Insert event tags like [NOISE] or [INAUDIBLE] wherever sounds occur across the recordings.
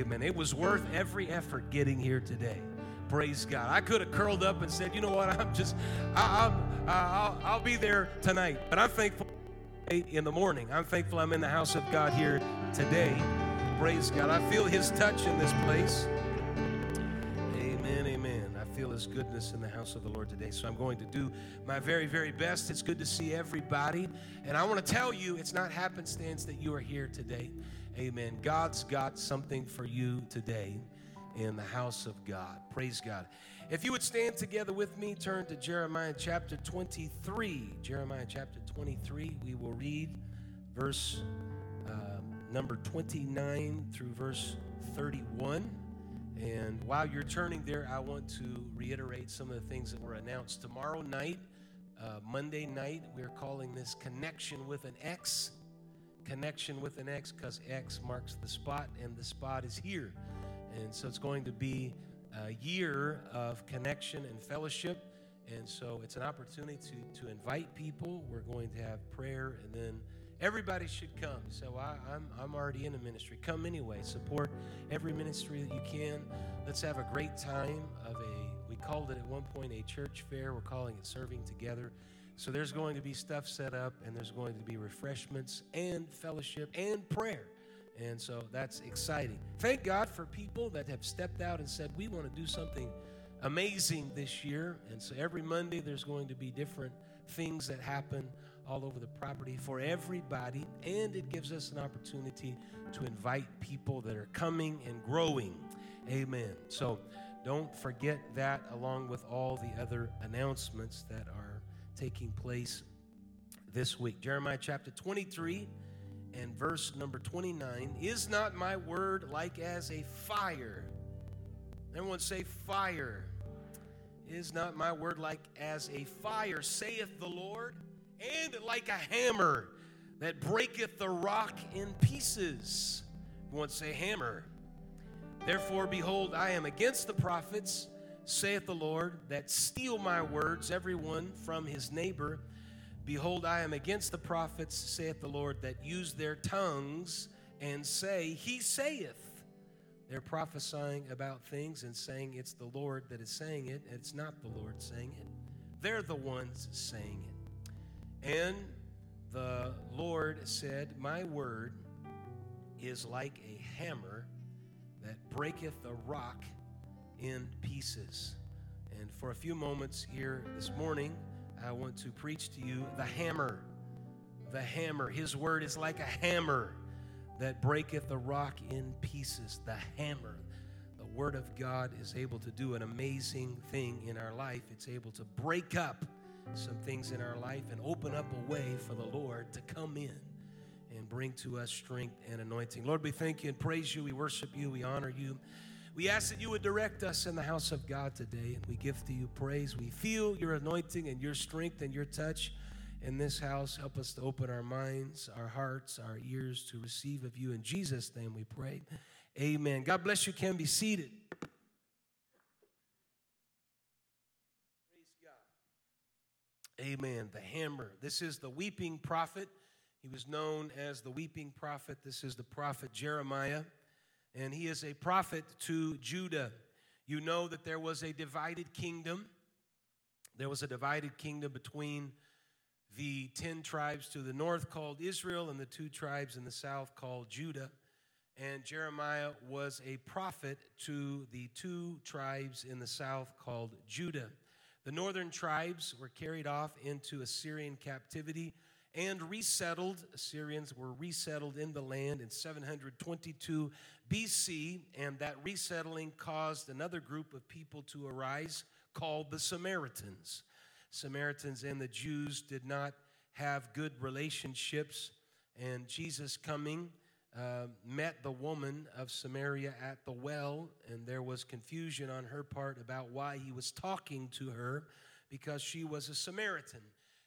Amen. It was worth every effort getting here today. Praise God. I could have curled up and said, you know what, [LAUGHS] I'm just, I, will I'll, I'll be there tonight. But I'm thankful in the morning. I'm thankful I'm in the house of God here today. Praise God. I feel His touch in this place. Amen, amen. I feel His goodness in the house of the Lord today. So I'm going to do my very, very best. It's good to see everybody. And I want to tell you, it's not happenstance that you are here today. Amen. God's got something for you today in the house of God. Praise God. If you would stand together with me, turn to Jeremiah chapter 23. Jeremiah chapter 23, we will read verse uh, number 29 through verse 31. And while you're turning there, I want to reiterate some of the things that were announced. Tomorrow night, uh, Monday night, we're calling this Connection with an X connection with an X because X marks the spot, and the spot is here. And so it's going to be a year of connection and fellowship. And so it's an opportunity to, to invite people. We're going to have prayer, and then everybody should come. So I, I'm, I'm already in a ministry. Come anyway. Support every ministry that you can. Let's have a great time of a, we called it at one point a church fair. We're calling it Serving Together. So there's going to be stuff set up, and there's going to be refreshments and fellowship and prayer. And so that's exciting. Thank God for people that have stepped out and said, We want to do something amazing this year. And so every Monday, there's going to be different things that happen all over the property for everybody. And it gives us an opportunity to invite people that are coming and growing. Amen. So don't forget that, along with all the other announcements that are taking place this week. Jeremiah chapter 23 and verse number 29 Is not my word like as a fire? Everyone say, fire. Is not my word like as a fire, saith the Lord, and like a hammer that breaketh the rock in pieces? Everyone say, hammer. Therefore, behold, I am against the prophets saith the Lord, that steal my words, everyone from his neighbor. Behold, I am against the prophets, saith the Lord, that use their tongues and say, He saith. They're prophesying about things and saying it's the Lord that is saying it. It's not the Lord saying it. They're the ones saying it. And the Lord said, My word is like a hammer that breaketh a rock in pieces. And for a few moments here this morning, I want to preach to you the hammer. The hammer. His word is like a hammer that breaketh the rock in pieces. The hammer. The word of God is able to do an amazing thing in our life. It's able to break up some things in our life and open up a way for the Lord to come in and bring to us strength and anointing. Lord, we thank you and praise you. We worship you. We honor you. We ask that you would direct us in the house of God today, and we give to you praise. We feel your anointing and your strength and your touch in this house. Help us to open our minds, our hearts, our ears to receive of you. In Jesus' name we pray. Amen. God bless you. Can be seated. Praise God. Amen. The hammer. This is the weeping prophet. He was known as the weeping prophet. This is the prophet Jeremiah and he is a prophet to Judah. You know that there was a divided kingdom. There was a divided kingdom between the 10 tribes to the north called Israel and the two tribes in the south called Judah. And Jeremiah was a prophet to the two tribes in the south called Judah. The northern tribes were carried off into Assyrian captivity and resettled. Assyrians were resettled in the land in 722 BC, and that resettling caused another group of people to arise called the Samaritans. Samaritans and the Jews did not have good relationships, and Jesus coming uh, met the woman of Samaria at the well, and there was confusion on her part about why he was talking to her because she was a Samaritan.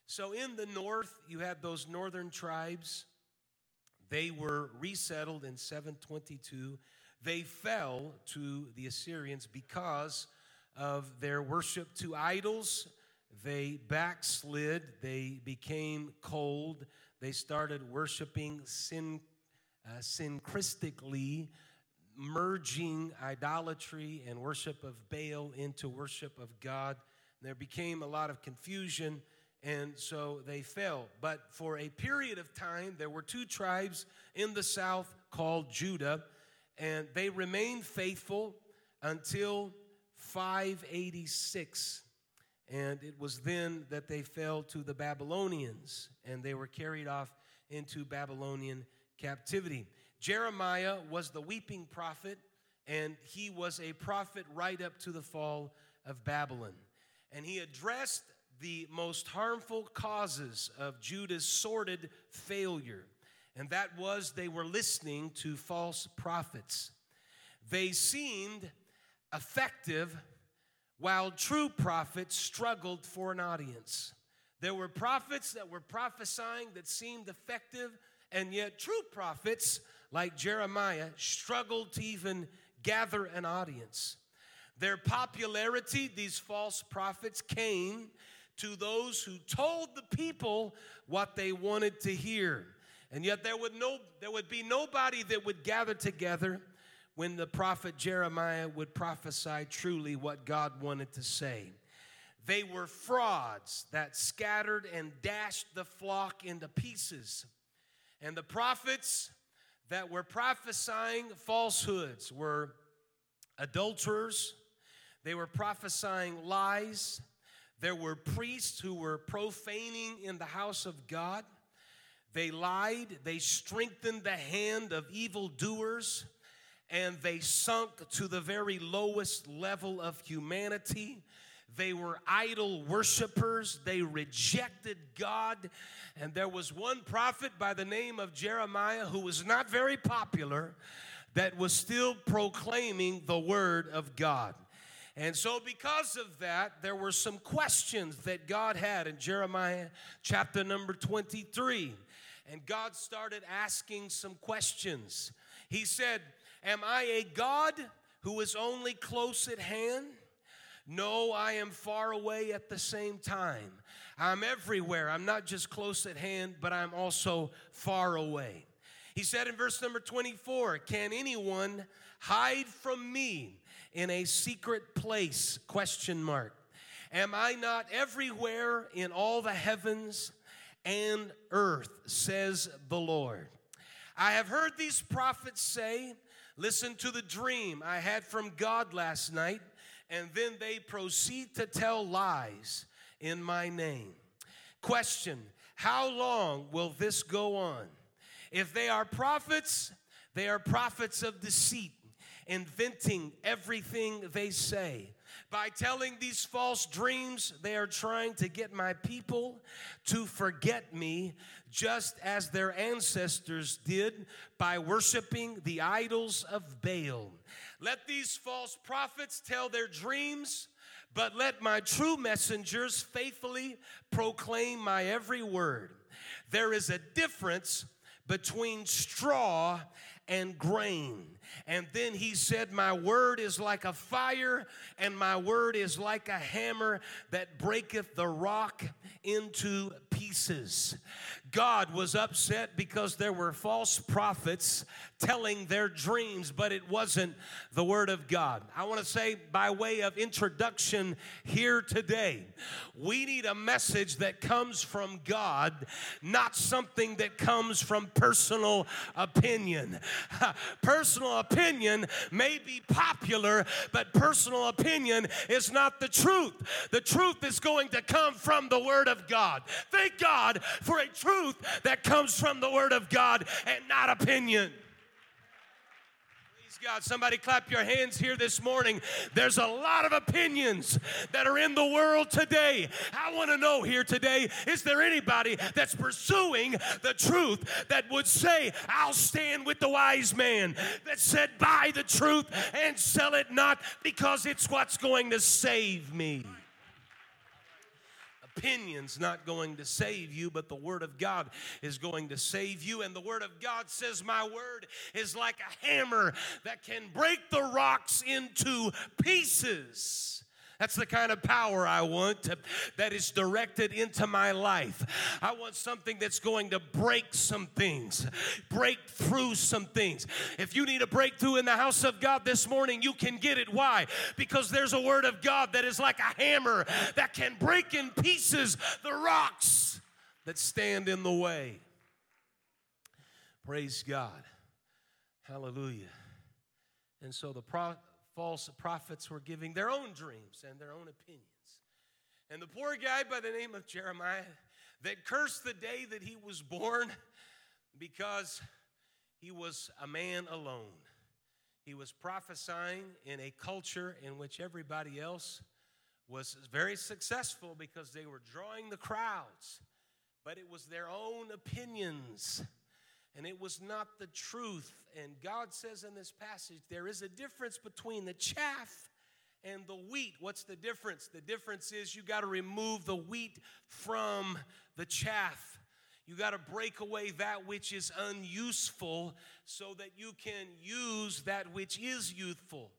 So in the north, you had those northern tribes. They were resettled in 722. They fell to the Assyrians because of their worship to idols. They backslid. They became cold. They started worshiping uh, syncretistically, merging idolatry and worship of Baal into worship of God. And There became a lot of confusion, and so they fell. But for a period of time, there were two tribes in the south called Judah, and they remained faithful until 586. And it was then that they fell to the Babylonians, and they were carried off into Babylonian captivity. Jeremiah was the weeping prophet, and he was a prophet right up to the fall of Babylon. And he addressed the most harmful causes of Judah's sordid failure, and that was they were listening to false prophets. They seemed effective while true prophets struggled for an audience. There were prophets that were prophesying that seemed effective, and yet true prophets like Jeremiah, struggled to even gather an audience. Their popularity, these false prophets, came to those who told the people what they wanted to hear. And yet there would, no, there would be nobody that would gather together when the prophet Jeremiah would prophesy truly what God wanted to say. They were frauds that scattered and dashed the flock into pieces. And the prophets that were prophesying falsehoods were adulterers, they were prophesying lies. There were priests who were profaning in the house of God. They lied, they strengthened the hand of evildoers, and they sunk to the very lowest level of humanity. They were idol worshipers. They rejected God. And there was one prophet by the name of Jeremiah who was not very popular that was still proclaiming the word of God. And so, because of that, there were some questions that God had in Jeremiah chapter number 23. And God started asking some questions. He said, Am I a God who is only close at hand? No, I am far away at the same time. I'm everywhere. I'm not just close at hand, but I'm also far away. He said in verse number 24, Can anyone hide from me in a secret place? Question mark. Am I not everywhere in all the heavens and earth, says the Lord? I have heard these prophets say, Listen to the dream I had from God last night and then they proceed to tell lies in my name. Question How long will this go on? If they are prophets, they are prophets of deceit, inventing everything they say. By telling these false dreams, they are trying to get my people to forget me, just as their ancestors did by worshiping the idols of Baal. Let these false prophets tell their dreams, but let my true messengers faithfully proclaim my every word. There is a difference between straw and grain. And then he said, My word is like a fire, and my word is like a hammer that breaketh the rock into pieces. God was upset because there were false prophets telling their dreams, but it wasn't the Word of God. I want to say, by way of introduction here today, we need a message that comes from God, not something that comes from personal opinion. [LAUGHS] personal opinion may be popular, but personal opinion is not the truth. The truth is going to come from the Word of God. Thank God for a truth that comes from the Word of God and not opinion. Please, God. Somebody clap your hands here this morning. There's a lot of opinions that are in the world today. I want to know here today is there anybody that's pursuing the truth that would say, I'll stand with the wise man that said, Buy the truth and sell it not because it's what's going to save me? Opinion's not going to save you, but the Word of God is going to save you. And the Word of God says, My Word is like a hammer that can break the rocks into pieces. That's the kind of power I want that is directed into my life. I want something that's going to break some things, break through some things. If you need a breakthrough in the house of God this morning, you can get it. Why? Because there's a word of God that is like a hammer that can break in pieces the rocks that stand in the way. Praise God. Hallelujah. And so the pro- false prophets were giving their own dreams and their own opinions. And the poor guy by the name of Jeremiah that cursed the day that he was born because he was a man alone. He was prophesying in a culture in which everybody else was very successful because they were drawing the crowds, but it was their own opinions and it was not the truth. And God says in this passage, there is a difference between the chaff and the wheat. What's the difference? The difference is you got to remove the wheat from the chaff. You got to break away that which is unuseful so that you can use that which is youthful.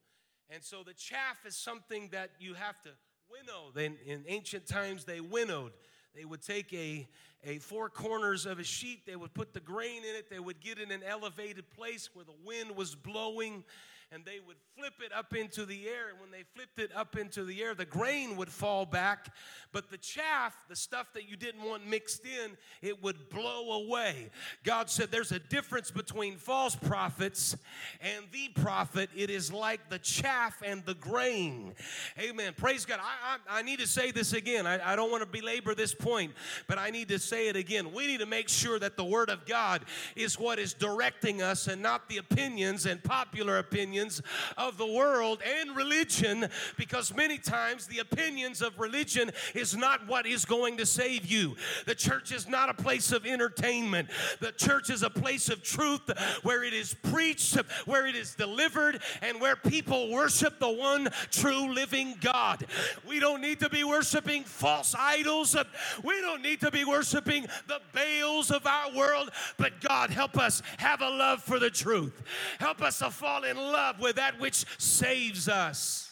And so the chaff is something that you have to winnow. Then in ancient times they winnowed. They would take a, a four corners of a sheet, they would put the grain in it, they would get in an elevated place where the wind was blowing and they would flip it up into the air. And when they flipped it up into the air, the grain would fall back, but the chaff, the stuff that you didn't want mixed in, it would blow away. God said there's a difference between false prophets and the prophet. It is like the chaff and the grain. Amen. Praise God. I, I, I need to say this again. I, I don't want to belabor this point, but I need to say it again. We need to make sure that the Word of God is what is directing us and not the opinions and popular opinions opinions of the world and religion because many times the opinions of religion is not what is going to save you. The church is not a place of entertainment, the church is a place of truth where it is preached, where it is delivered, and where people worship the one true living God. We don't need to be worshiping false idols, we don't need to be worshiping the Baals of our world, but God, help us have a love for the truth. Help us to fall in love love with that which saves us.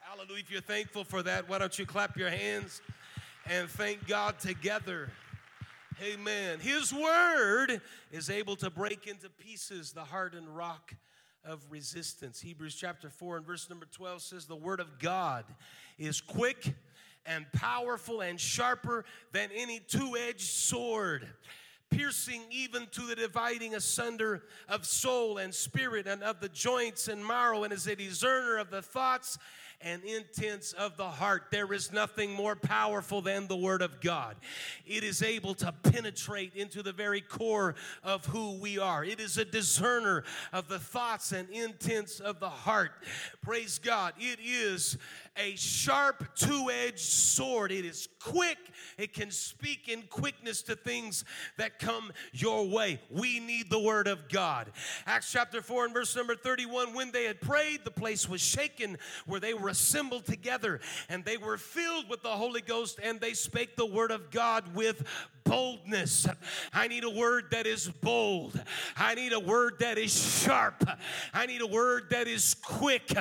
Hallelujah. If you're thankful for that, why don't you clap your hands and thank God together? Amen. His word is able to break into pieces the hardened rock of resistance. Hebrews chapter 4 and verse number 12 says, The word of God is quick and powerful and sharper than any two edged sword piercing even to the dividing asunder of soul and spirit and of the joints and marrow, and is a discerner of the thoughts and intents of the heart. There is nothing more powerful than the Word of God. It is able to penetrate into the very core of who we are. It is a discerner of the thoughts and intents of the heart. Praise God. It is a sharp two edged sword. It is quick, it can speak in quickness to things that come your way. We need the word of God. Acts chapter 4 and verse number 31 when they had prayed, the place was shaken where they were assembled together, and they were filled with the Holy Ghost, and they spake the word of God with boldness. I need a word that is bold. I need a word that is sharp. I need a word that is quick.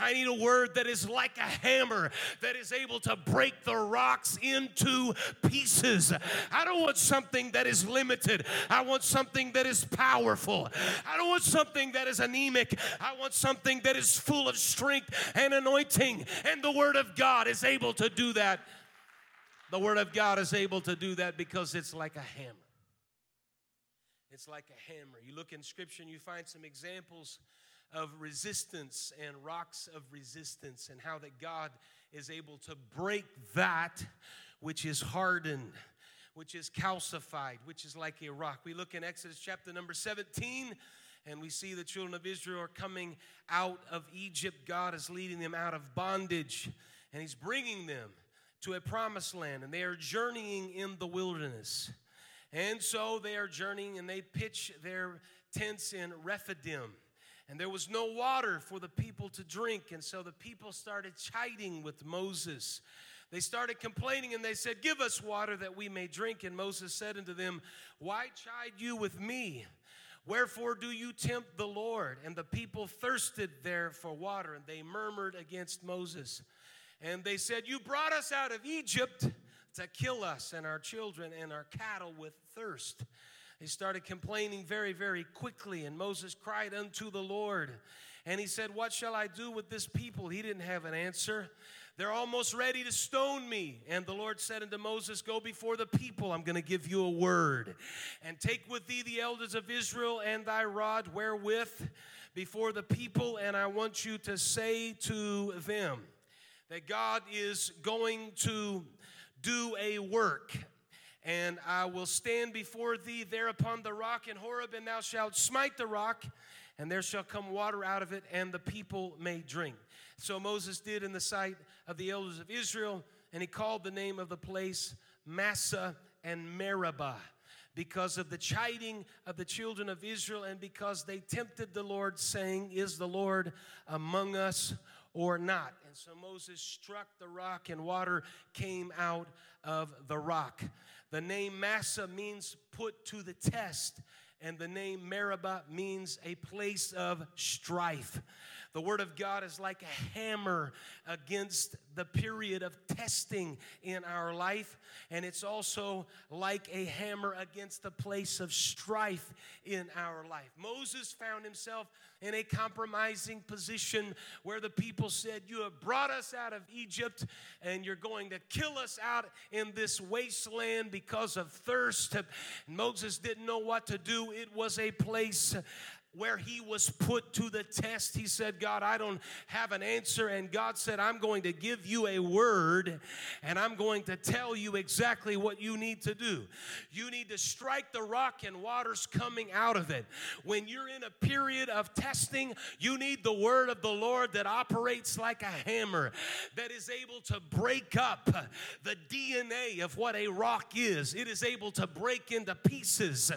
I need a word that is like a hammer that is able to break the rocks into pieces. I don't want something that is limited. I want something that is powerful. I don't want something that is anemic. I want something that is full of strength and anointing. And the Word of God is able to do that. The Word of God is able to do that because it's like a hammer. It's like a hammer. You look in Scripture and you find some examples of resistance and rocks of resistance, and how that God is able to break that which is hardened, which is calcified, which is like a rock. We look in Exodus chapter number 17 and we see the children of Israel are coming out of Egypt. God is leading them out of bondage, and He's bringing them to a promised land, and they are journeying in the wilderness. And so they are journeying, and they pitch their tents in Rephidim. And there was no water for the people to drink. And so the people started chiding with Moses. They started complaining and they said, Give us water that we may drink. And Moses said unto them, Why chide you with me? Wherefore do you tempt the Lord? And the people thirsted there for water, and they murmured against Moses. And they said, You brought us out of Egypt to kill us and our children and our cattle with thirst. They started complaining very, very quickly, and Moses cried unto the Lord. And he said, What shall I do with this people? He didn't have an answer. They're almost ready to stone me. And the Lord said unto Moses, Go before the people. I'm going to give you a word. And take with thee the elders of Israel and thy rod wherewith before the people. And I want you to say to them that God is going to do a work. And I will stand before thee there upon the rock in Horeb, and thou shalt smite the rock, and there shall come water out of it, and the people may drink. So Moses did in the sight of the elders of Israel, and he called the name of the place Massah and Meribah because of the chiding of the children of Israel and because they tempted the Lord, saying, Is the Lord among us or not? And so Moses struck the rock, and water came out of the rock. The name Massah means put to the test, and the name Meribah means a place of strife. The Word of God is like a hammer against the period of testing in our life, and it's also like a hammer against the place of strife in our life. Moses found himself in a compromising position where the people said, You have brought us out of Egypt, and you're going to kill us out in this wasteland because of thirst. Moses didn't know what to do. It was a place where he was put to the test. He said, God, I don't have an answer. And God said, I'm going to give you a word and I'm going to tell you exactly what you need to do. You need to strike the rock and water's coming out of it. When you're in a period of testing, you need the word of the Lord that operates like a hammer, that is able to break up the DNA of what a rock is. It is able to break into pieces.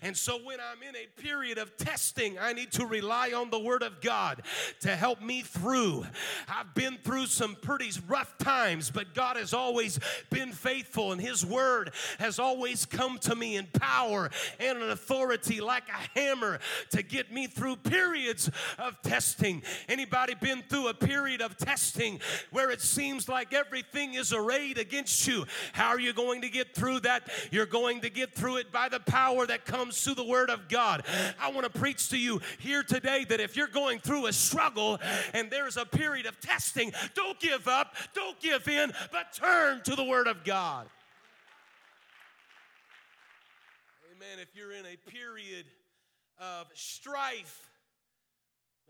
And so when I'm in a period of testing, I need to rely on the Word of God to help me through. I've been through some pretty rough times, but God has always been faithful, and His Word has always come to me in power and an authority like a hammer to get me through periods of testing. Anybody been through a period of testing where it seems like everything is arrayed against you? How are you going to get through that? You're going to get through it by the power that comes through the Word of God. I want to preach to you here today that if you're going through a struggle and there's a period of testing, don't give up, don't give in, but turn to the Word of God. Amen. If you're in a period of strife,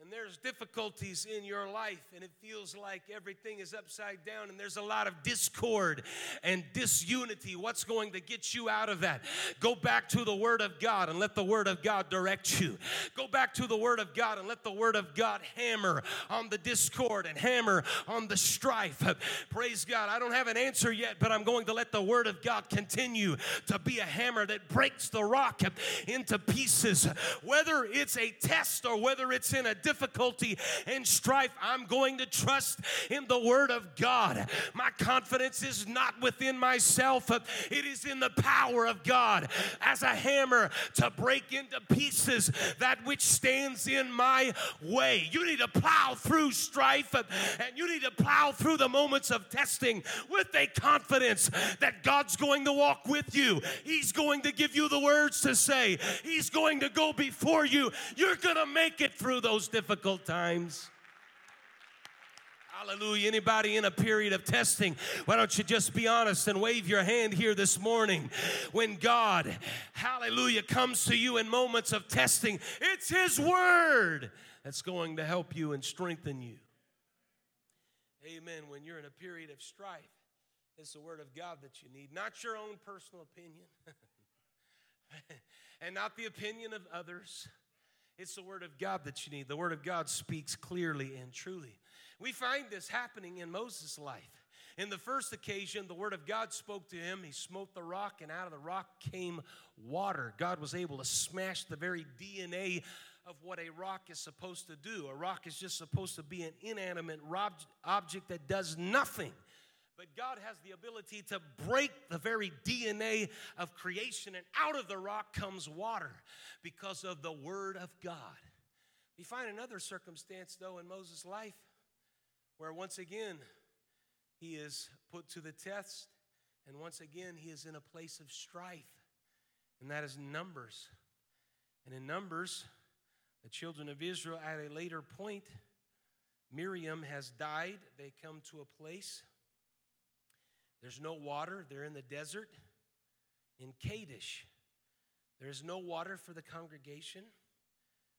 and there's difficulties in your life, and it feels like everything is upside down, and there's a lot of discord and disunity. What's going to get you out of that? Go back to the Word of God and let the Word of God direct you. Go back to the Word of God and let the Word of God hammer on the discord and hammer on the strife. Praise God. I don't have an answer yet, but I'm going to let the Word of God continue to be a hammer that breaks the rock into pieces. Whether it's a test or whether it's in a difficulty and strife, I'm going to trust in the Word of God. My confidence is not within myself, it is in the power of God as a hammer to break into pieces that which stands in my way. You need to plow through strife and you need to plow through the moments of testing with a confidence that God's going to walk with you. He's going to give you the words to say, He's going to go before you. You're going to make it through those difficult times. Hallelujah. Anybody in a period of testing, why don't you just be honest and wave your hand here this morning? When God, hallelujah, comes to you in moments of testing, it's His Word that's going to help you and strengthen you. Amen. When you're in a period of strife, it's the Word of God that you need, not your own personal opinion, [LAUGHS] and not the opinion of others. It's the Word of God that you need. The Word of God speaks clearly and truly. We find this happening in Moses' life. In the first occasion, the word of God spoke to him. He smote the rock, and out of the rock came water. God was able to smash the very DNA of what a rock is supposed to do. A rock is just supposed to be an inanimate object that does nothing But God has the ability to break the very DNA of creation, and out of the rock comes water because of the Word of God. We find another circumstance, though, in Moses' life where once again he is put to the test, and once again he is in a place of strife, and that is Numbers. And in Numbers, the children of Israel at a later point, Miriam has died. They come to a place there's no water, they're in the desert in Kadesh. There's no water for the congregation.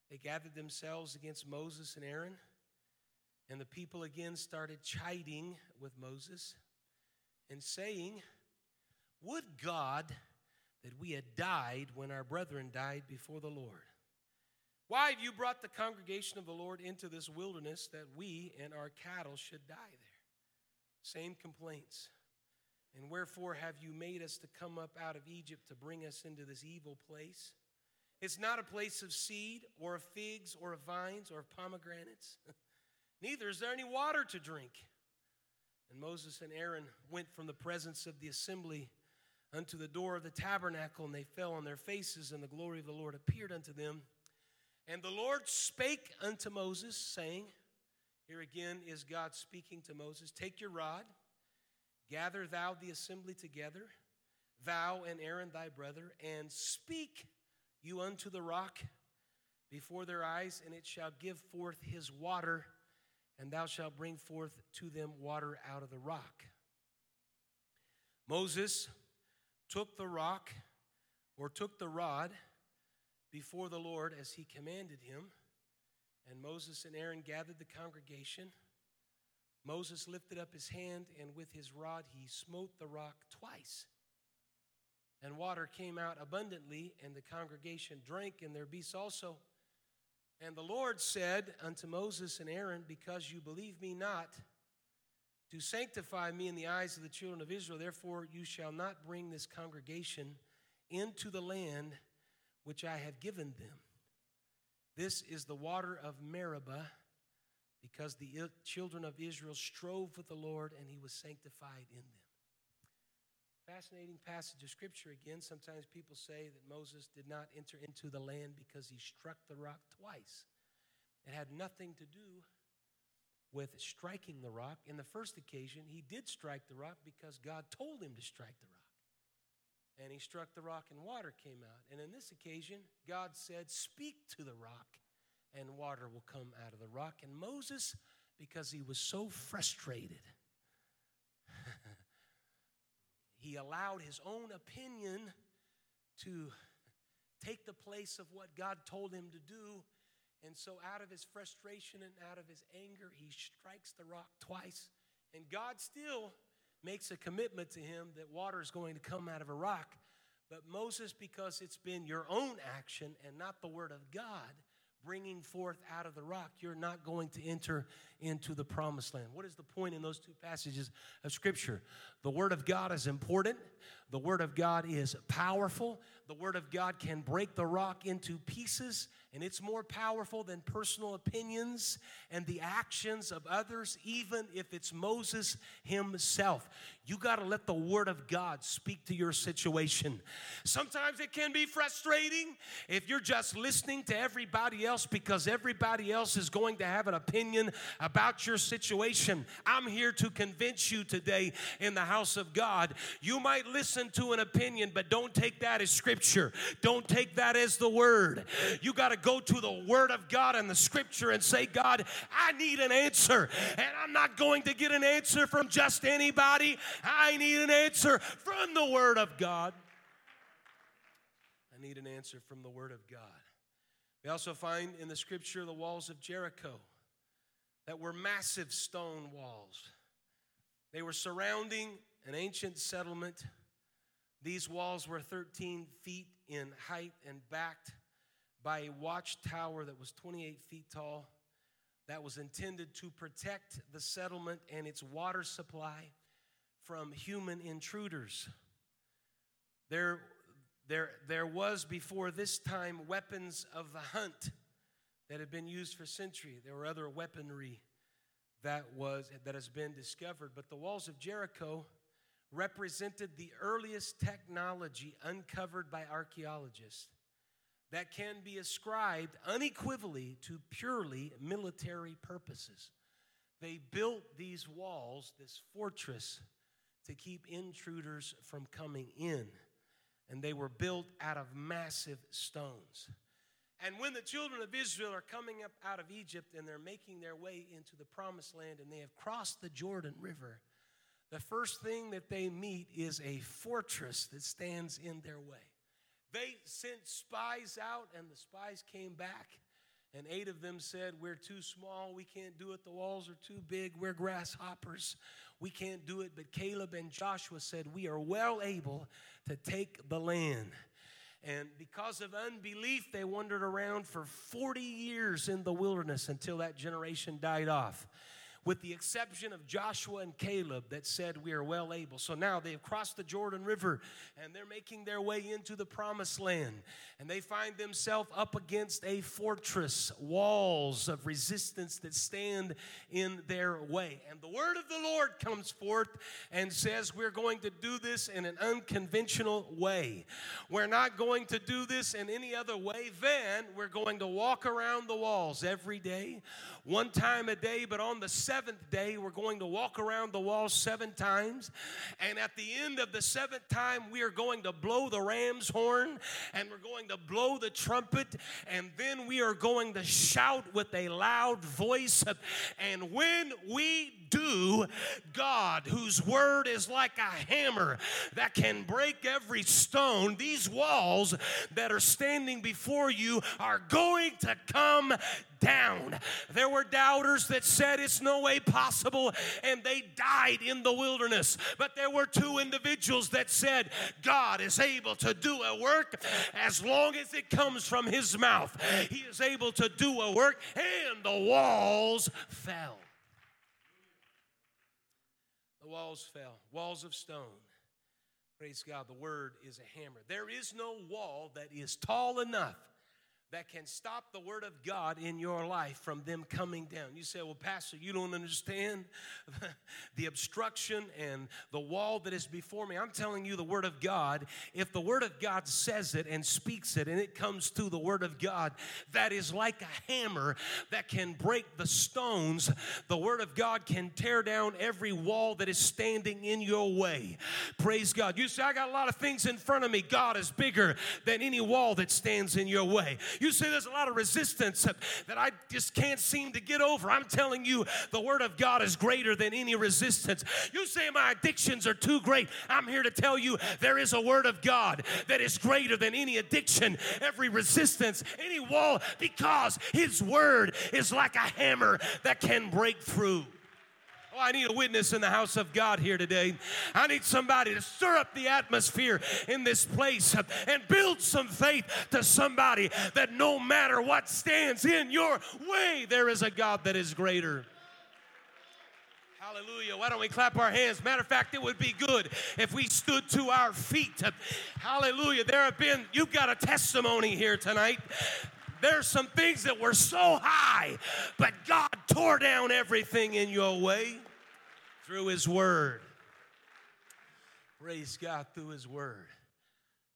They gathered themselves against Moses and Aaron, and the people again started chiding with Moses and saying, Would God that we had died when our brethren died before the Lord. Why have you brought the congregation of the Lord into this wilderness that we and our cattle should die there? Same complaints. And wherefore have you made us to come up out of Egypt to bring us into this evil place? It's not a place of seed or of figs or of vines or of pomegranates. [LAUGHS] Neither is there any water to drink. And Moses and Aaron went from the presence of the assembly unto the door of the tabernacle, and they fell on their faces, and the glory of the Lord appeared unto them. And the Lord spake unto Moses, saying, Here again is God speaking to Moses, Take your rod Gather thou the assembly together, thou and Aaron thy brother, and speak you unto the rock before their eyes, and it shall give forth his water, and thou shalt bring forth to them water out of the rock. Moses took the rock, or took the rod, before the Lord as he commanded him, and Moses and Aaron gathered the congregation Moses lifted up his hand, and with his rod he smote the rock twice. And water came out abundantly, and the congregation drank, and their beasts also. And the Lord said unto Moses and Aaron, Because you believe me not, to sanctify me in the eyes of the children of Israel, therefore you shall not bring this congregation into the land which I have given them. This is the water of Meribah because the children of Israel strove with the Lord and he was sanctified in them. Fascinating passage of scripture again. Sometimes people say that Moses did not enter into the land because he struck the rock twice. It had nothing to do with striking the rock. In the first occasion, he did strike the rock because God told him to strike the rock. And he struck the rock and water came out. And in this occasion, God said, Speak to the rock and water will come out of the rock. And Moses, because he was so frustrated, [LAUGHS] he allowed his own opinion to take the place of what God told him to do. And so, out of his frustration and out of his anger, he strikes the rock twice. And God still makes a commitment to him that water is going to come out of a rock. But Moses, because it's been your own action and not the word of God, bringing forth out of the rock, you're not going to enter into the promised land. What is the point in those two passages of Scripture? The Word of God is important, the Word of God is powerful. The Word of God can break the rock into pieces, and it's more powerful than personal opinions and the actions of others, even if it's Moses himself. You got to let the Word of God speak to your situation. Sometimes it can be frustrating if you're just listening to everybody else because everybody else is going to have an opinion about your situation. I'm here to convince you today in the house of God. You might listen to an opinion, but don't take that as scripture. Don't take that as the word. You got to go to the word of God and the scripture and say, God, I need an answer. And I'm not going to get an answer from just anybody. I need an answer from the word of God. I need an answer from the word of God. We also find in the scripture the walls of Jericho that were massive stone walls. They were surrounding an ancient settlement. These walls were 13 feet in height and backed by a watchtower that was 28 feet tall that was intended to protect the settlement and its water supply from human intruders. There, there, there was before this time weapons of the hunt that had been used for centuries. There were other weaponry that was that has been discovered. But the walls of Jericho represented the earliest technology uncovered by archaeologists that can be ascribed unequivocally to purely military purposes. They built these walls, this fortress, to keep intruders from coming in. And they were built out of massive stones. And when the children of Israel are coming up out of Egypt and they're making their way into the promised land and they have crossed the Jordan River, the first thing that they meet is a fortress that stands in their way. They sent spies out, and the spies came back, and eight of them said, We're too small. We can't do it. The walls are too big. We're grasshoppers. We can't do it. But Caleb and Joshua said, We are well able to take the land. And because of unbelief, they wandered around for 40 years in the wilderness until that generation died off with the exception of Joshua and Caleb that said, We are well able. So now they've crossed the Jordan River and they're making their way into the promised land. And they find themselves up against a fortress, walls of resistance that stand in their way. And the word of the Lord comes forth and says, We're going to do this in an unconventional way. We're not going to do this in any other way than we're going to walk around the walls every day, one time a day, but on the seventh day, we're going to walk around the wall seven times. And at the end of the seventh time, we are going to blow the ram's horn and we're going to blow the trumpet. And then we are going to shout with a loud voice. And when we do, God, whose word is like a hammer that can break every stone, these walls that are standing before you are going to come down. There were doubters that said it's no way possible, and they died in the wilderness. But there were two individuals that said, God is able to do a work as long as it comes from his mouth. He is able to do a work, and the walls fell. The walls fell, walls of stone. Praise God, the word is a hammer. There is no wall that is tall enough that can stop the word of God in your life from them coming down. You say, Well, Pastor, you don't understand [LAUGHS] the obstruction and the wall that is before me. I'm telling you the word of God. If the word of God says it and speaks it and it comes through the word of God, that is like a hammer that can break the stones. The word of God can tear down every wall that is standing in your way. Praise God. You say, I got a lot of things in front of me. God is bigger than any wall that stands in your way. Say there's a lot of resistance that I just can't seem to get over. I'm telling you, the Word of God is greater than any resistance. You say my addictions are too great. I'm here to tell you there is a Word of God that is greater than any addiction, every resistance, any wall, because His Word is like a hammer that can break through. Oh, I need a witness in the house of God here today. I need somebody to stir up the atmosphere in this place and build some faith to somebody that no matter what stands in your way, there is a God that is greater. Hallelujah. Why don't we clap our hands? Matter of fact, it would be good if we stood to our feet. Hallelujah. There have been, you've got a testimony here tonight. There's some things that were so high, but God tore down everything in your way through His Word. Praise God through His Word.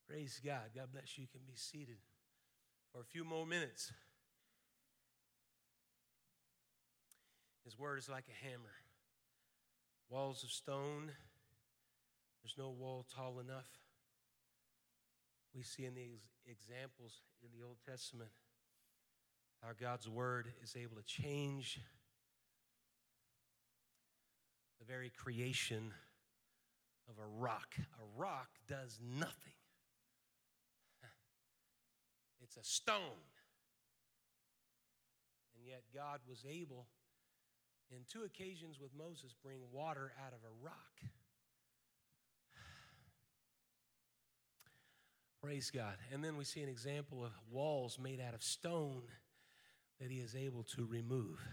Praise God. God bless you. You can be seated for a few more minutes. His Word is like a hammer. Walls of stone, there's no wall tall enough. We see in these examples in the Old Testament how God's Word is able to change the very creation of a rock. A rock does nothing, [LAUGHS] it's a stone. And yet, God was able, in two occasions with Moses, bring water out of a rock. [SIGHS] Praise God. And then we see an example of walls made out of stone that he is able to remove.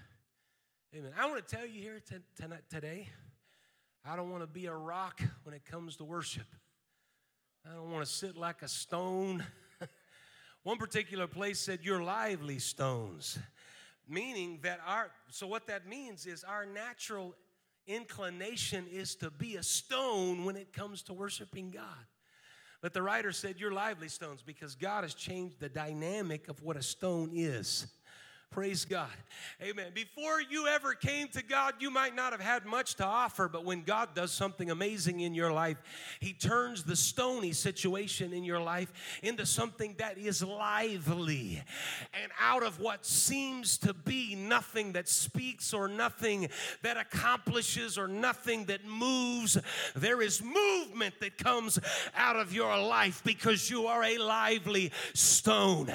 Amen. I want to tell you here tonight, today, I don't want to be a rock when it comes to worship. I don't want to sit like a stone. [LAUGHS] One particular place said, You're lively stones Meaning that our, so what that means is our natural inclination is to be a stone when it comes to worshiping God. But the writer said, You're lively stones because God has changed the dynamic of what a stone is. Praise God. Amen. Before you ever came to God, you might not have had much to offer, but when God does something amazing in your life, He turns the stony situation in your life into something that is lively. And out of what seems to be nothing that speaks or nothing that accomplishes or nothing that moves, there is movement that comes out of your life because you are a lively stone.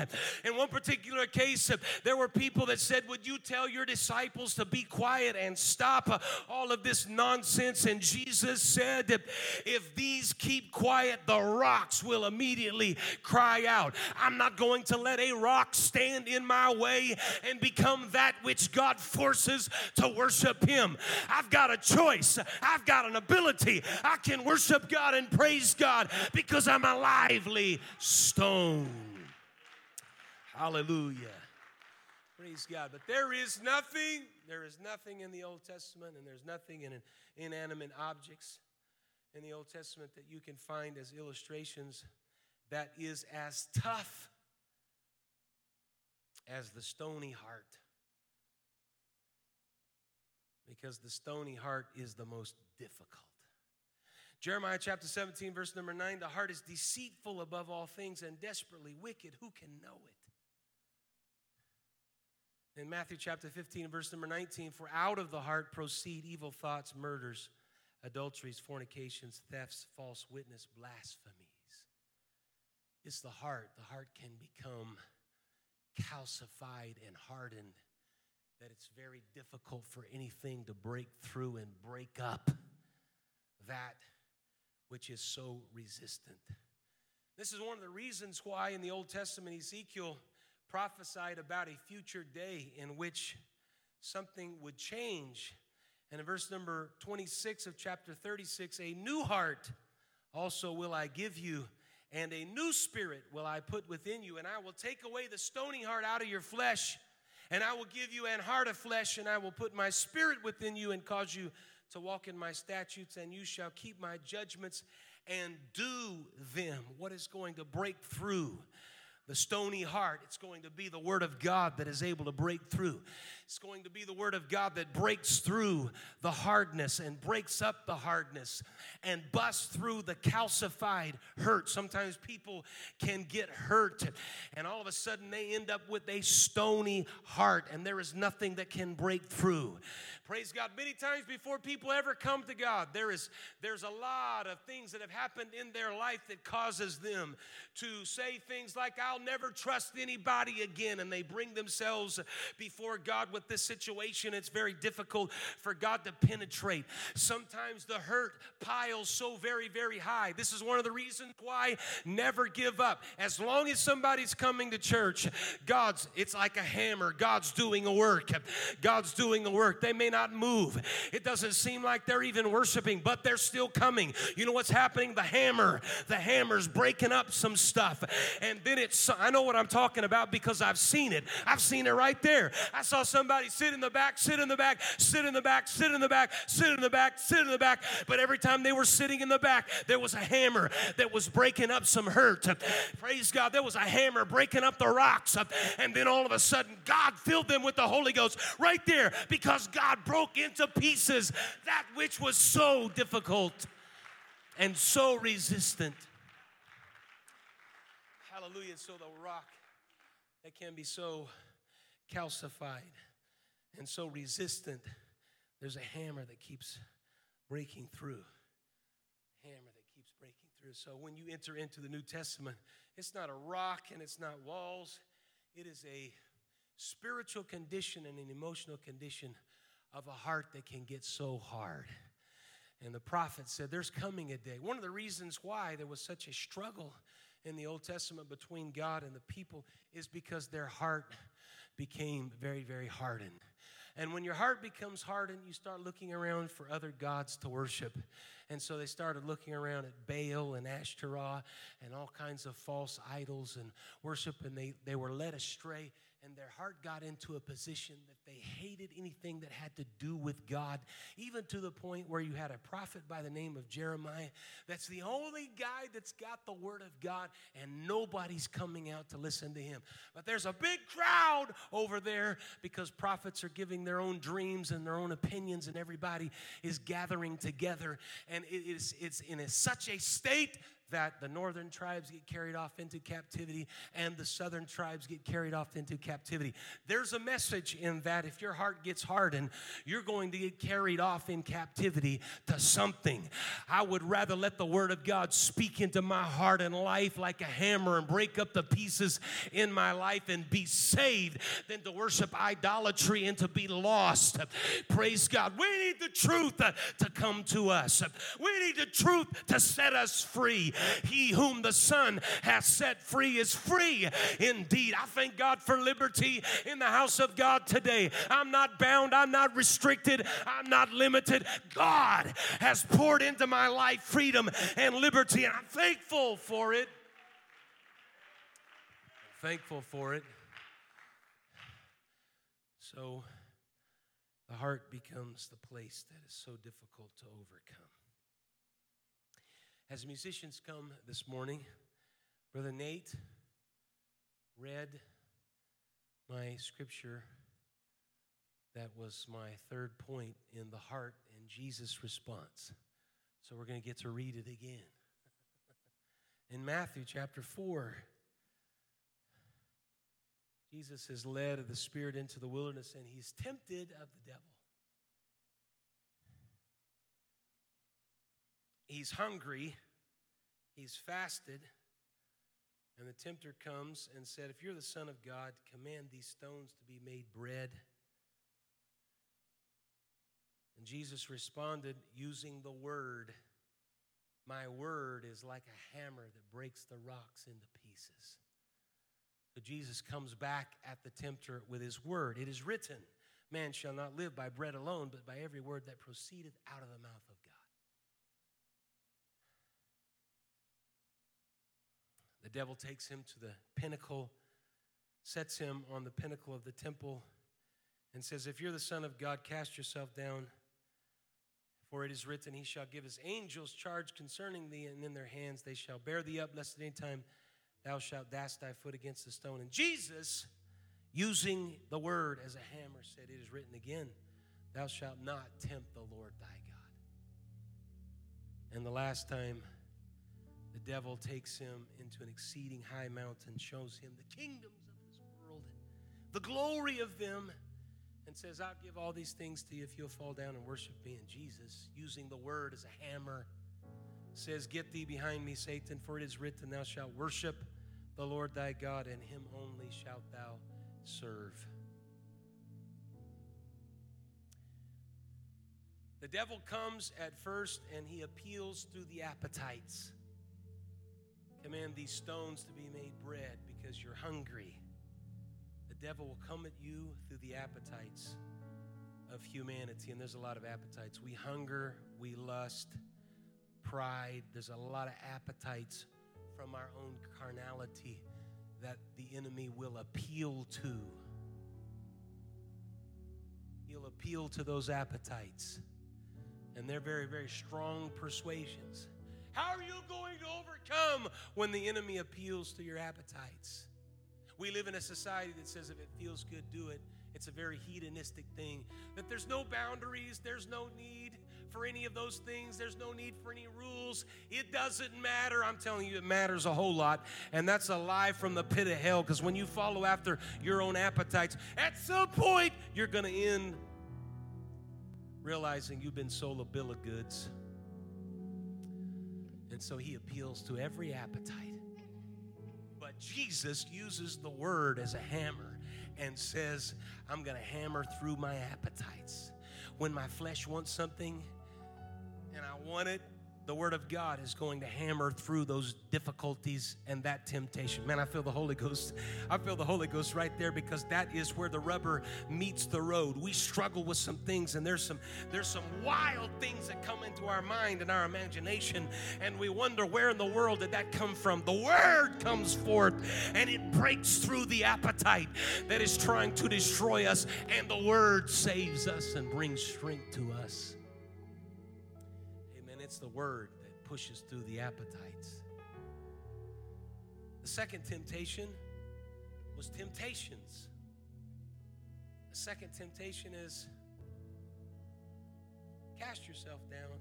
In one particular case, there were people people that said, Would you tell your disciples to be quiet and stop all of this nonsense? And Jesus said, If these keep quiet, the rocks will immediately cry out. I'm not going to let a rock stand in my way and become that which God forces to worship Him. I've got a choice, I've got an ability. I can worship God and praise God because I'm a lively stone. Hallelujah. Praise God. But there is nothing, there is nothing in the Old Testament, and there's nothing in inanimate objects in the Old Testament that you can find as illustrations that is as tough as the stony heart. Because the stony heart is the most difficult. Jeremiah chapter 17, verse number 9 the heart is deceitful above all things and desperately wicked. Who can know it? In Matthew chapter 15, verse number 19, for out of the heart proceed evil thoughts, murders, adulteries, fornications, thefts, false witness, blasphemies. It's the heart. The heart can become calcified and hardened that it's very difficult for anything to break through and break up that which is so resistant. This is one of the reasons why in the Old Testament, Ezekiel prophesied about a future day in which something would change. And in verse number 26 of chapter 36, a new heart also will I give you, and a new spirit will I put within you, and I will take away the stony heart out of your flesh, and I will give you an heart of flesh, and I will put my spirit within you and cause you to walk in my statutes, and you shall keep my judgments and do them. What is going to break through? The stony heart, it's going to be the Word of God that is able to break through. It's going to be the Word of God that breaks through the hardness and breaks up the hardness and busts through the calcified hurt. Sometimes people can get hurt and all of a sudden they end up with a stony heart and there is nothing that can break through. Praise God. Many times before people ever come to God, there is there's a lot of things that have happened in their life that causes them to say things like, I'll never trust anybody again. And they bring themselves before God with this situation. It's very difficult for God to penetrate. Sometimes the hurt piles so very, very high. This is one of the reasons why never give up. As long as somebody's coming to church, God's, it's like a hammer. God's doing a work. God's doing a work. They may not move. It doesn't seem like they're even worshiping, but they're still coming. You know what's happening? The hammer, the hammer's breaking up some stuff. And then it's, I know what I'm talking about because I've seen it. I've seen it right there. I saw somebody sit in the back, sit in the back, sit in the back, sit in the back, sit in the back, sit in the back. But every time they were sitting in the back, there was a hammer that was breaking up some hurt. Praise God. There was a hammer breaking up the rocks. And then all of a sudden, God filled them with the Holy Ghost right there because God broke into pieces that which was so difficult and so resistant. Hallelujah. So the rock that can be so calcified and so resistant, there's a hammer that keeps breaking through. Hammer that keeps breaking through. So when you enter into the New Testament, it's not a rock and it's not walls, it is a spiritual condition and an emotional condition of a heart that can get so hard. And the prophet said, There's coming a day. One of the reasons why there was such a struggle in the Old Testament between God and the people is because their heart became very, very hardened. And when your heart becomes hardened, you start looking around for other gods to worship. And so they started looking around at Baal and Ashtaroth and all kinds of false idols and worship, and they, they were led astray and their heart got into a position that they hated anything that had to do with God, even to the point where you had a prophet by the name of Jeremiah that's the only guy that's got the word of God, and nobody's coming out to listen to him. But there's a big crowd over there because prophets are giving their own dreams and their own opinions, and everybody is gathering together, and it is it's in a, such a state that the northern tribes get carried off into captivity and the southern tribes get carried off into captivity. There's a message in that if your heart gets hardened, you're going to get carried off in captivity to something. I would rather let the word of God speak into my heart and life like a hammer and break up the pieces in my life and be saved than to worship idolatry and to be lost. Praise God. We need the truth to come to us. We need the truth to set us free. He whom the Son has set free is free indeed. I thank God for liberty in the house of God today. I'm not bound, I'm not restricted, I'm not limited. God has poured into my life freedom and liberty, and I'm thankful for it. I'm thankful for it. So, the heart becomes the place that is so difficult to overcome. As musicians come this morning, Brother Nate read my scripture that was my third point in the heart and Jesus' response. So we're going to get to read it again. [LAUGHS] in Matthew chapter 4, Jesus is led of the Spirit into the wilderness and he's tempted of the devil. He's hungry, he's fasted, and the tempter comes and said, If you're the Son of God, command these stones to be made bread. And Jesus responded using the word. My word is like a hammer that breaks the rocks into pieces. So Jesus comes back at the tempter with his word. It is written, Man shall not live by bread alone, but by every word that proceedeth out of the mouth of God. The devil takes him to the pinnacle, sets him on the pinnacle of the temple, and says, If you're the Son of God, cast yourself down. For it is written, He shall give His angels charge concerning thee, and in their hands they shall bear thee up, lest at any time thou shalt dash thy foot against the stone. And Jesus, using the word as a hammer, said, It is written again, Thou shalt not tempt the Lord thy God. And the last time, the devil takes him into an exceeding high mountain, shows him the kingdoms of this world, the glory of them, and says, I'll give all these things to you if you'll fall down and worship me. And Jesus, using the word as a hammer, says, Get thee behind me, Satan, for it is written, Thou shalt worship the Lord thy God, and him only shalt thou serve. The devil comes at first and he appeals through the appetites. Command these stones to be made bread because you're hungry. The devil will come at you through the appetites of humanity, and there's a lot of appetites. We hunger, we lust, pride. There's a lot of appetites from our own carnality that the enemy will appeal to. He'll appeal to those appetites, and they're very, very strong persuasions. How are you going to overcome when the enemy appeals to your appetites? We live in a society that says if it feels good, do it. It's a very hedonistic thing. That there's no boundaries, there's no need for any of those things, there's no need for any rules. It doesn't matter. I'm telling you, it matters a whole lot. And that's a lie from the pit of hell because when you follow after your own appetites, at some point, you're going to end realizing you've been sold a bill of goods. And so he appeals to every appetite. But Jesus uses the word as a hammer and says, I'm going to hammer through my appetites. When my flesh wants something and I want it the Word of God is going to hammer through those difficulties and that temptation. Man, I feel the Holy Ghost. I feel the Holy Ghost right there because that is where the rubber meets the road. We struggle with some things, and there's some there's some wild things that come into our mind and our imagination, and we wonder where in the world did that come from? The Word comes forth, and it breaks through the appetite that is trying to destroy us, and the Word saves us and brings strength to us. It's the word that pushes through the appetites. The second temptation was temptations. The second temptation is cast yourself down.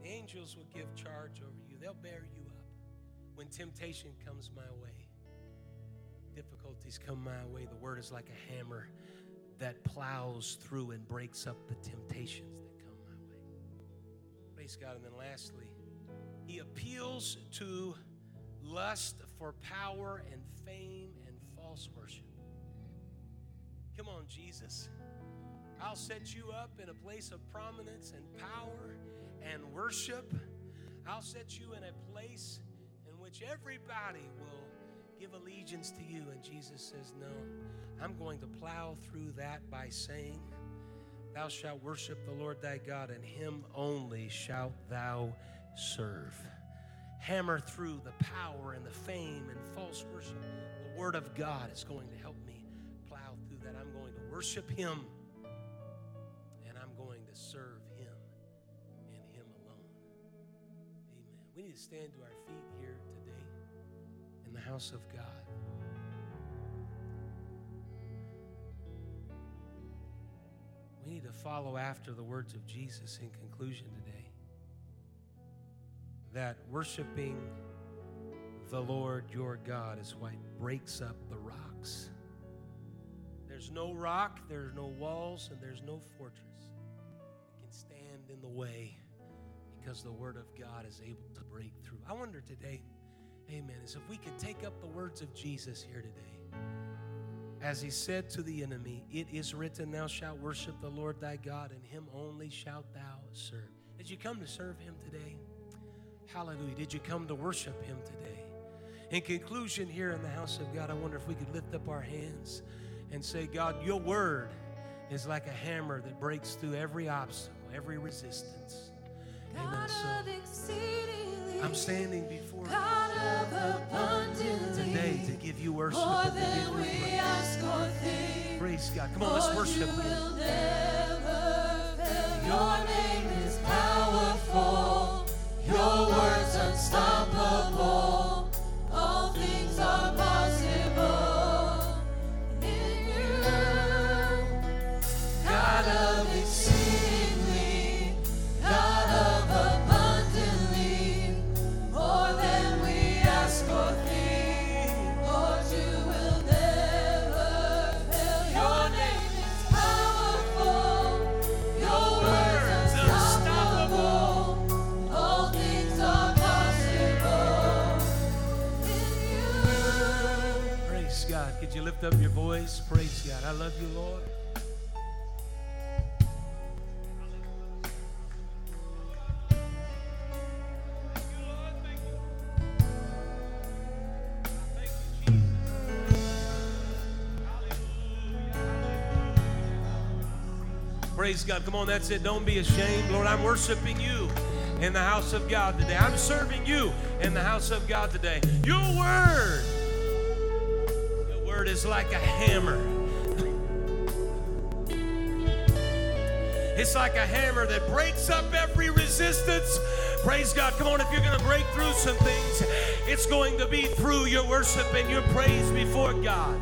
The angels will give charge over you, they'll bear you up. When temptation comes my way, difficulties come my way, the word is like a hammer that plows through and breaks up the temptations Praise God. And then lastly, he appeals to lust for power and fame and false worship. Come on, Jesus. I'll set you up in a place of prominence and power and worship. I'll set you in a place in which everybody will give allegiance to you. And Jesus says, No, I'm going to plow through that by saying, Thou shalt worship the Lord thy God, and him only shalt thou serve. Hammer through the power and the fame and false worship. The word of God is going to help me plow through that. I'm going to worship him, and I'm going to serve him and him alone. Amen. We need to stand to our feet here today in the house of God. We need to follow after the words of Jesus in conclusion today. That worshiping the Lord your God is what breaks up the rocks. There's no rock, there's no walls, and there's no fortress that can stand in the way because the Word of God is able to break through. I wonder today, amen, is if we could take up the words of Jesus here today as he said to the enemy, It is written, Thou shalt worship the Lord thy God, and him only shalt thou serve. Did you come to serve him today? Hallelujah. Did you come to worship him today? In conclusion, here in the house of God, I wonder if we could lift up our hands and say, God, your word is like a hammer that breaks through every obstacle, every resistance. Amen. So I'm standing before you today to give you worship to give you praise. Praise God. Come on, let's worship Him. Your name is powerful. Your words unstoppable. Lift up your voice? Praise God. I love you, Lord. Praise God. Come on, that's it. Don't be ashamed. Lord, I'm worshiping you in the house of God today. I'm serving you in the house of God today. Your word, word is like a hammer. It's like a hammer that breaks up every resistance. Praise God. Come on, if you're going to break through some things, it's going to be through your worship and your praise before God.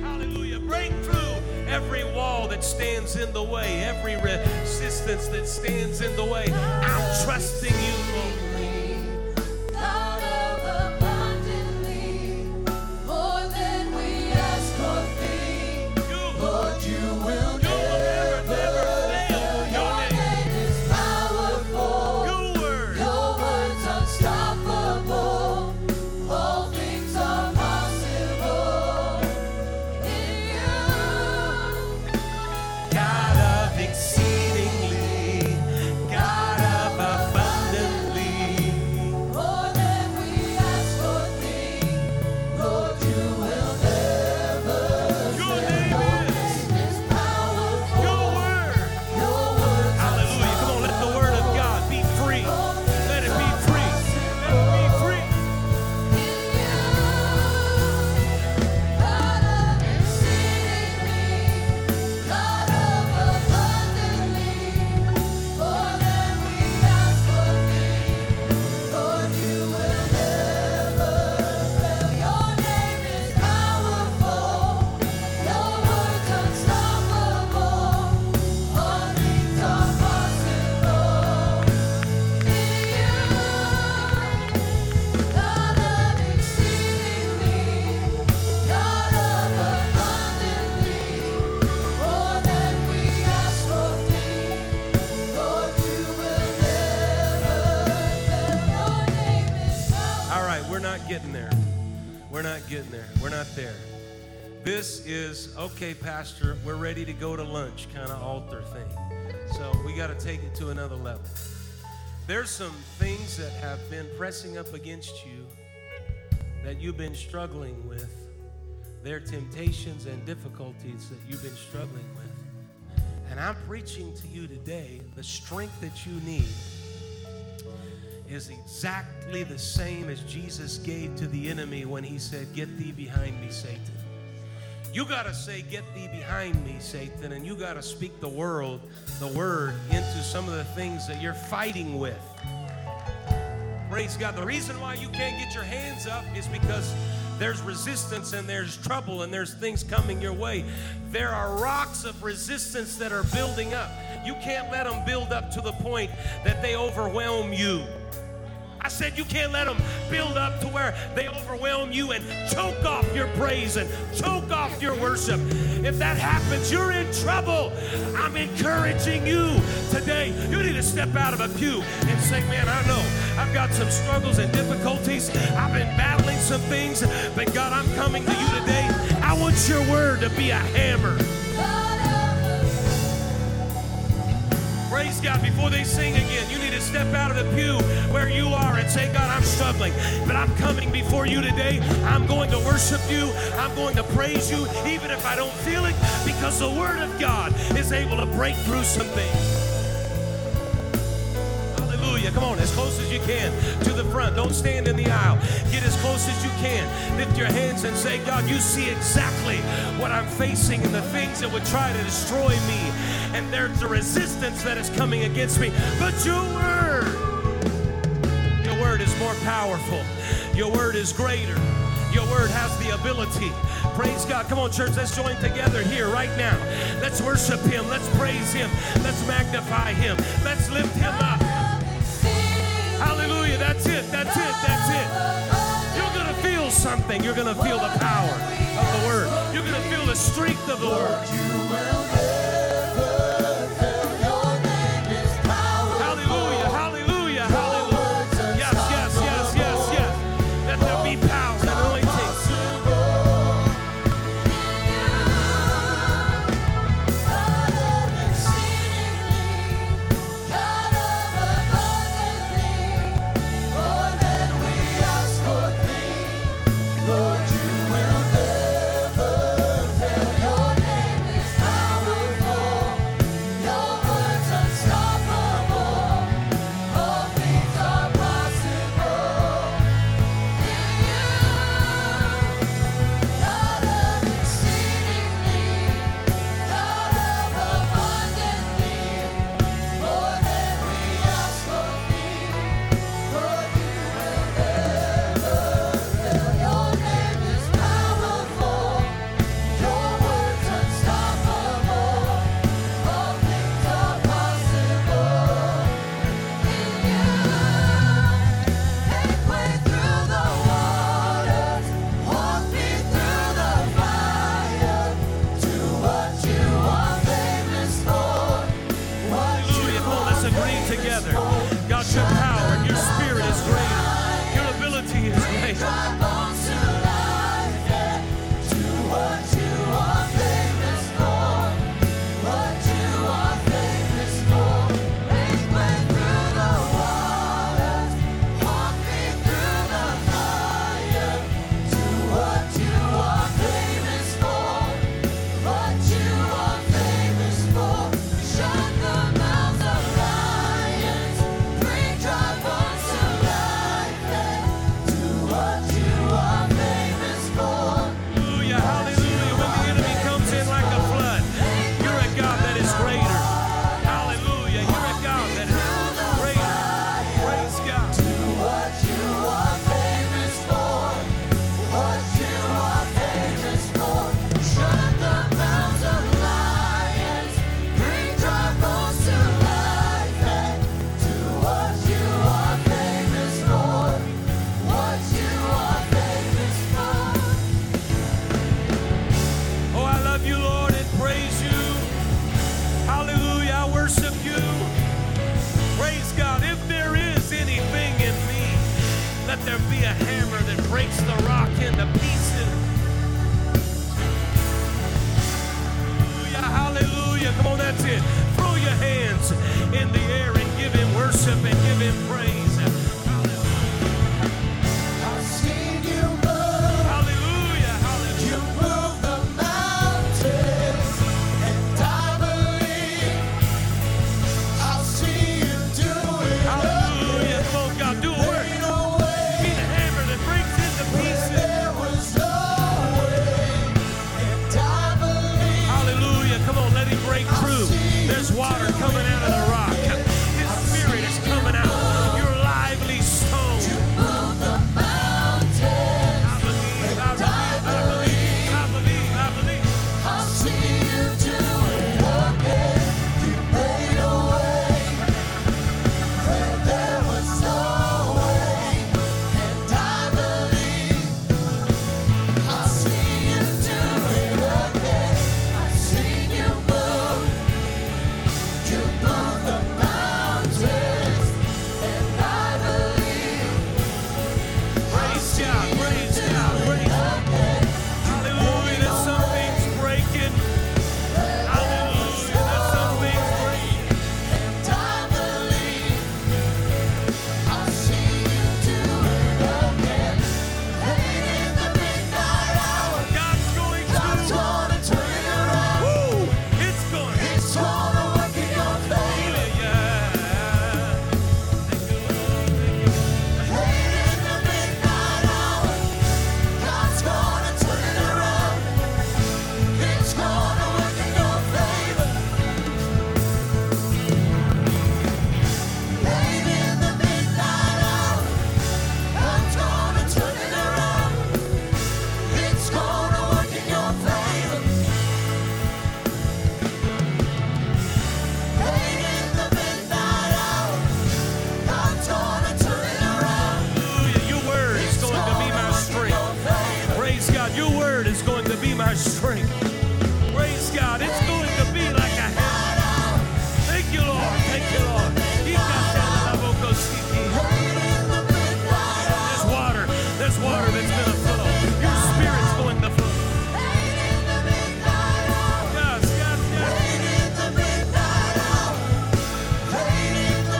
Hallelujah. Break through every wall that stands in the way, every resistance that stands in the way. I'm trusting you, okay, Pastor, we're ready to go to lunch kind of altar thing. So we got to take it to another level. There's some things that have been pressing up against you that you've been struggling with. There are temptations and difficulties that you've been struggling with. And I'm preaching to you today the strength that you need is exactly the same as Jesus gave to the enemy when he said, Get thee behind me, Satan. You got to say, Get thee behind me, Satan, and you got to speak the world, the word into some of the things that you're fighting with. Praise God. The reason why you can't get your hands up is because there's resistance and there's trouble and there's things coming your way. There are rocks of resistance that are building up. You can't let them build up to the point that they overwhelm you. I said you can't let them build up to where they overwhelm you and choke off your praise and choke off your worship. If that happens, you're in trouble. I'm encouraging you today. You need to step out of a pew and say, Man, I know I've got some struggles and difficulties. I've been battling some things, but God, I'm coming to you today. I want your word to be a hammer. Praise God. Before they sing again, you need to step out of the pew where you are and say, God, I'm struggling, but I'm coming before you today. I'm going to worship you. I'm going to praise you, even if I don't feel it, because the Word of God is able to break through some things. Come on, as close as you can to the front. Don't stand in the aisle. Get as close as you can. Lift your hands and say, God, you see exactly what I'm facing and the things that would try to destroy me. And there's a resistance that is coming against me. But your word, your word is more powerful. Your word is greater. Your word has the ability. Praise God. Come on, church. Let's join together here right now. Let's worship Him. Let's praise Him. Let's magnify Him. Let's lift Him up. It. That's it. That's it. You're going to feel something. You're going to feel the power of the word. You're going to feel the strength of the word. it. Throw your hands in the air and give Him worship and give Him praise.